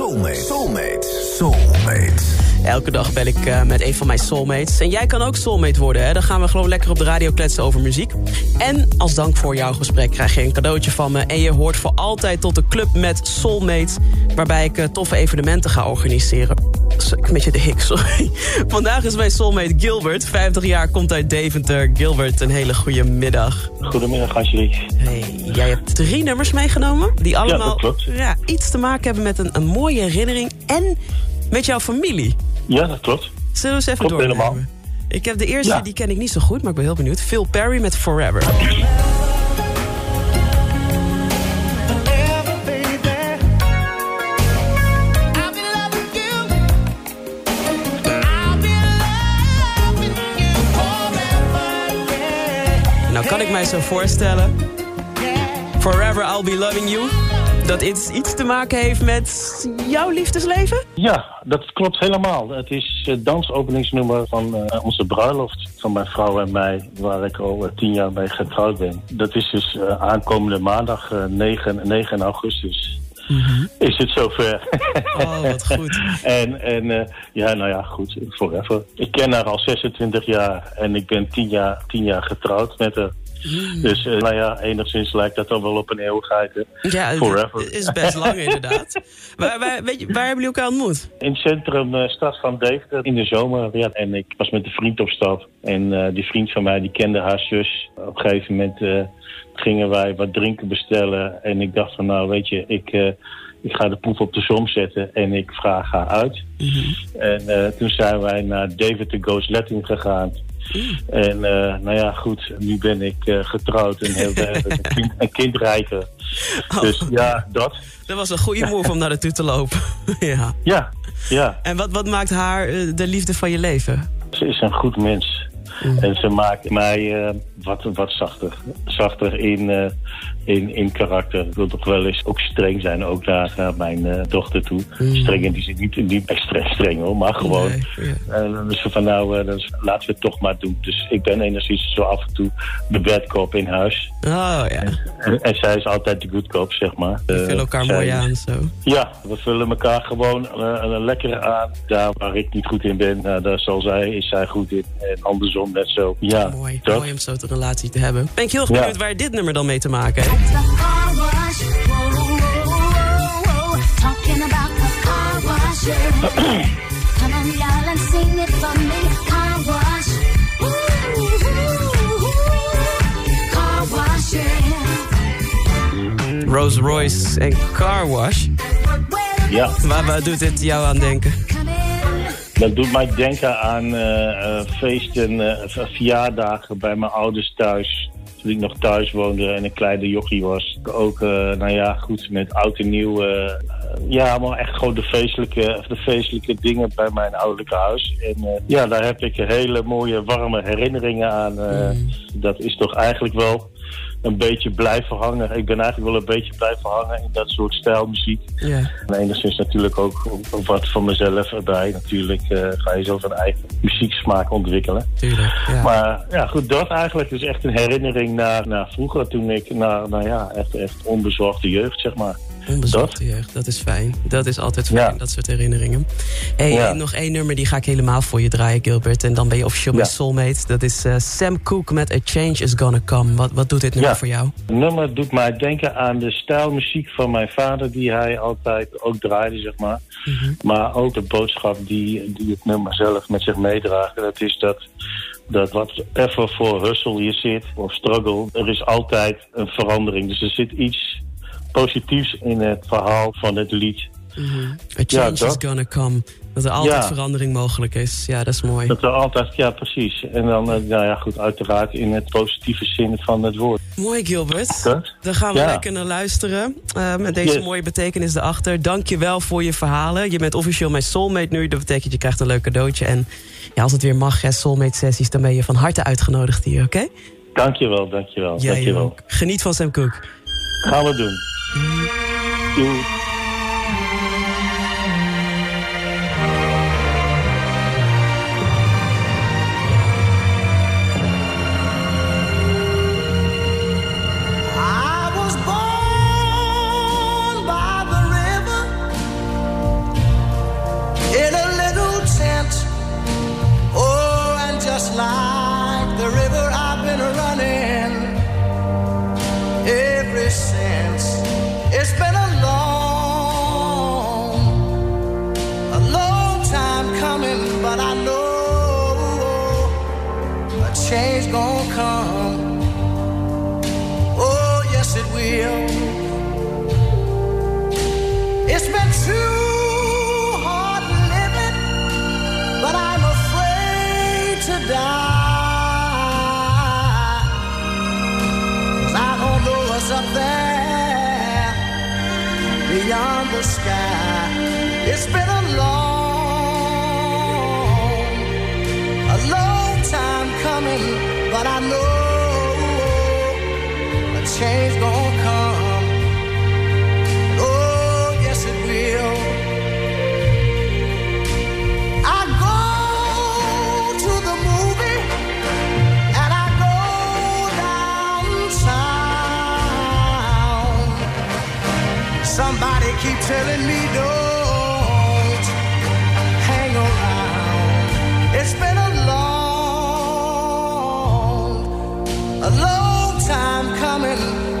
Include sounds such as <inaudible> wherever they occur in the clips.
Soulmate. Soulmate. Soulmate. Elke dag bel ik uh, met een van mijn soulmates. En jij kan ook soulmate worden, hè? Dan gaan we gewoon lekker op de radio kletsen over muziek. En als dank voor jouw gesprek krijg je een cadeautje van me. En je hoort voor altijd tot de club met soulmates... waarbij ik uh, toffe evenementen ga organiseren. Een beetje de hik, <laughs> sorry. Vandaag is mijn soulmate Gilbert. 50 jaar, komt uit Deventer. Gilbert, een hele goede middag. Goedemiddag, Angelique. Hey, jij hebt drie nummers meegenomen... die allemaal ja, ja, iets te maken hebben met een, een mooie herinnering... en met jouw familie. Ja, dat klopt. Zullen we eens even klopt helemaal. Ik heb de eerste, Ja. die ken ik niet zo goed, maar ik ben heel benieuwd. Phil Perry met Forever. Nou kan ik mij zo voorstellen. Forever I'll be loving you. Dat iets, iets te maken heeft met jouw liefdesleven? Ja, dat klopt helemaal. Het is het dansopeningsnummer van eh, onze bruiloft van mijn vrouw en mij, waar ik al eh, tien jaar mee getrouwd ben. Dat is dus eh, aankomende maandag eh, 9, 9 augustus. Is het zover? Oh, wat goed. <laughs> en en eh, ja, nou ja, goed, forever. Ik ken haar al 26 jaar en ik ben 10 jaar, 10 jaar getrouwd met haar. Dus eh, nou ja, enigszins lijkt dat dan wel op een eeuwigheid. hè. Ja, het Forever. is best lang <laughs> inderdaad. waar, waar, weet je, waar hebben jullie elkaar ontmoet? In het centrum eh, stad van Deventer in de zomer. Ja, en ik was met een vriend op stap. En eh, die vriend van mij die kende haar zus. Op een gegeven moment gingen wij wat drinken bestellen. En ik dacht van nou weet je, ik, ik ga de proef op de som zetten. En ik vraag haar uit. En eh, toen zijn wij naar Deventer Goes Latin gegaan. En eh, nou ja, goed, nu ben ik eh, getrouwd en heel een, kind, een kindrijker. Dus ja, dat. Dat was een goede move om naar naartoe te lopen. <laughs> ja. Ja, ja. En wat, wat maakt haar de liefde van je leven? Ze is een goed mens. En ze maakt mij wat, wat zachter. Zachter in, in, in karakter. Ik wil toch wel eens ook streng zijn, ook naar, naar mijn eh, dochter toe. Streng in die zin, niet, niet extra streng hoor, maar gewoon. Nee, ja. En dan is ze van nou, eh, laten we het toch maar doen. Dus ik ben enigszins zo af en toe de bad cop in huis. Oh ja, En, en zij is altijd de good cop, zeg maar. we Eh, vullen elkaar zij- mooi aan zo. Ja, we vullen elkaar gewoon eh, eh, lekker aan. Daar waar ik niet goed in ben, nou, daar zal zij, is zij goed in. En andersom net zo. Ja, Mooi, dat. mooi om zo relatie te hebben. Ben ik heel erg Ja. benieuwd waar dit nummer dan mee te maken heeft. The car wash. Whoa, whoa, whoa, whoa. Talking about the car wash. yeah. Come on, y'all, and sing it for me. Car wash. Ooh, ooh, ooh. Car wash, yeah. Rolls Royce en Car Wash. Ja, Waar, waar doet dit jou aan denken? dat doet mij denken aan eh, eh, feesten, eh, v- verjaardagen bij mijn ouders thuis. Toen ik nog thuis woonde en een kleine jochie was. Ook, eh, nou ja, goed, met oud en nieuw. eh, eh, ja, maar echt gewoon de feestelijke, de feestelijke dingen bij mijn ouderlijke huis. En ja, daar heb ik hele mooie, warme herinneringen aan. eh. Dat is toch eigenlijk wel een beetje blijven hangen. Ik ben eigenlijk wel een beetje blijven hangen in dat soort stijlmuziek. Ja. En enigszins natuurlijk ook, ook wat van mezelf erbij. Natuurlijk eh, ga je zo van eigen muzieksmaak ontwikkelen. Tuurlijk, ja. Maar ja, goed, dat eigenlijk is echt een herinnering naar, naar vroeger. Toen ik, naar, nou ja, echt, echt onbezorgde jeugd, zeg maar. Onbezorgde jeugd, dat is fijn. Dat is altijd fijn, Ja. dat soort herinneringen. Hey, Ja. en nog één nummer, die ga ik helemaal voor je draaien, Gilbert. En dan ben je officieel mijn Ja. soulmate. Dat is eh, Sam Cooke met A Change Is Gonna Come. Wat, wat doet dit nummer voor jou? Het nummer doet mij denken aan de stijlmuziek van mijn vader... die hij altijd ook draaide, zeg maar. Maar ook de boodschap die, die het nummer zelf met zich meedraagt. Dat is dat, dat wat even voor hustle je zit, of struggle... er is altijd een verandering. Dus er zit iets positiefs in het verhaal van het lied. A change Ja, is gonna come. Dat er altijd Ja. verandering mogelijk is. Ja, dat is mooi. Dat er altijd, ja precies. En dan, eh, nou ja goed, uiteraard in het positieve zin van het woord. Mooi, Gilbert. Dat? Daar gaan we Ja. lekker naar luisteren. eh, met deze Yes. mooie betekenis erachter. Dank je wel voor je verhalen. Je bent officieel mijn soulmate nu. Dat betekent je krijgt een leuk cadeautje. En ja, als het weer mag, hè, soulmate sessies... dan ben je van harte uitgenodigd hier, oké? Dankjewel, dankjewel, Jij dankjewel. ook. Geniet van Sam Cooke. Gaan we doen. 嗯嗯 gonna come. Oh, yes, it will. It's been too hard living, but I'm afraid to die. 'Cause I don't know what's up there beyond the sky. It's been a long, a long time coming, but I know a change gonna come. Oh, yes, it will. I go to the movie and I go downtown. Somebody keep telling me don't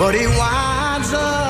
But he winds up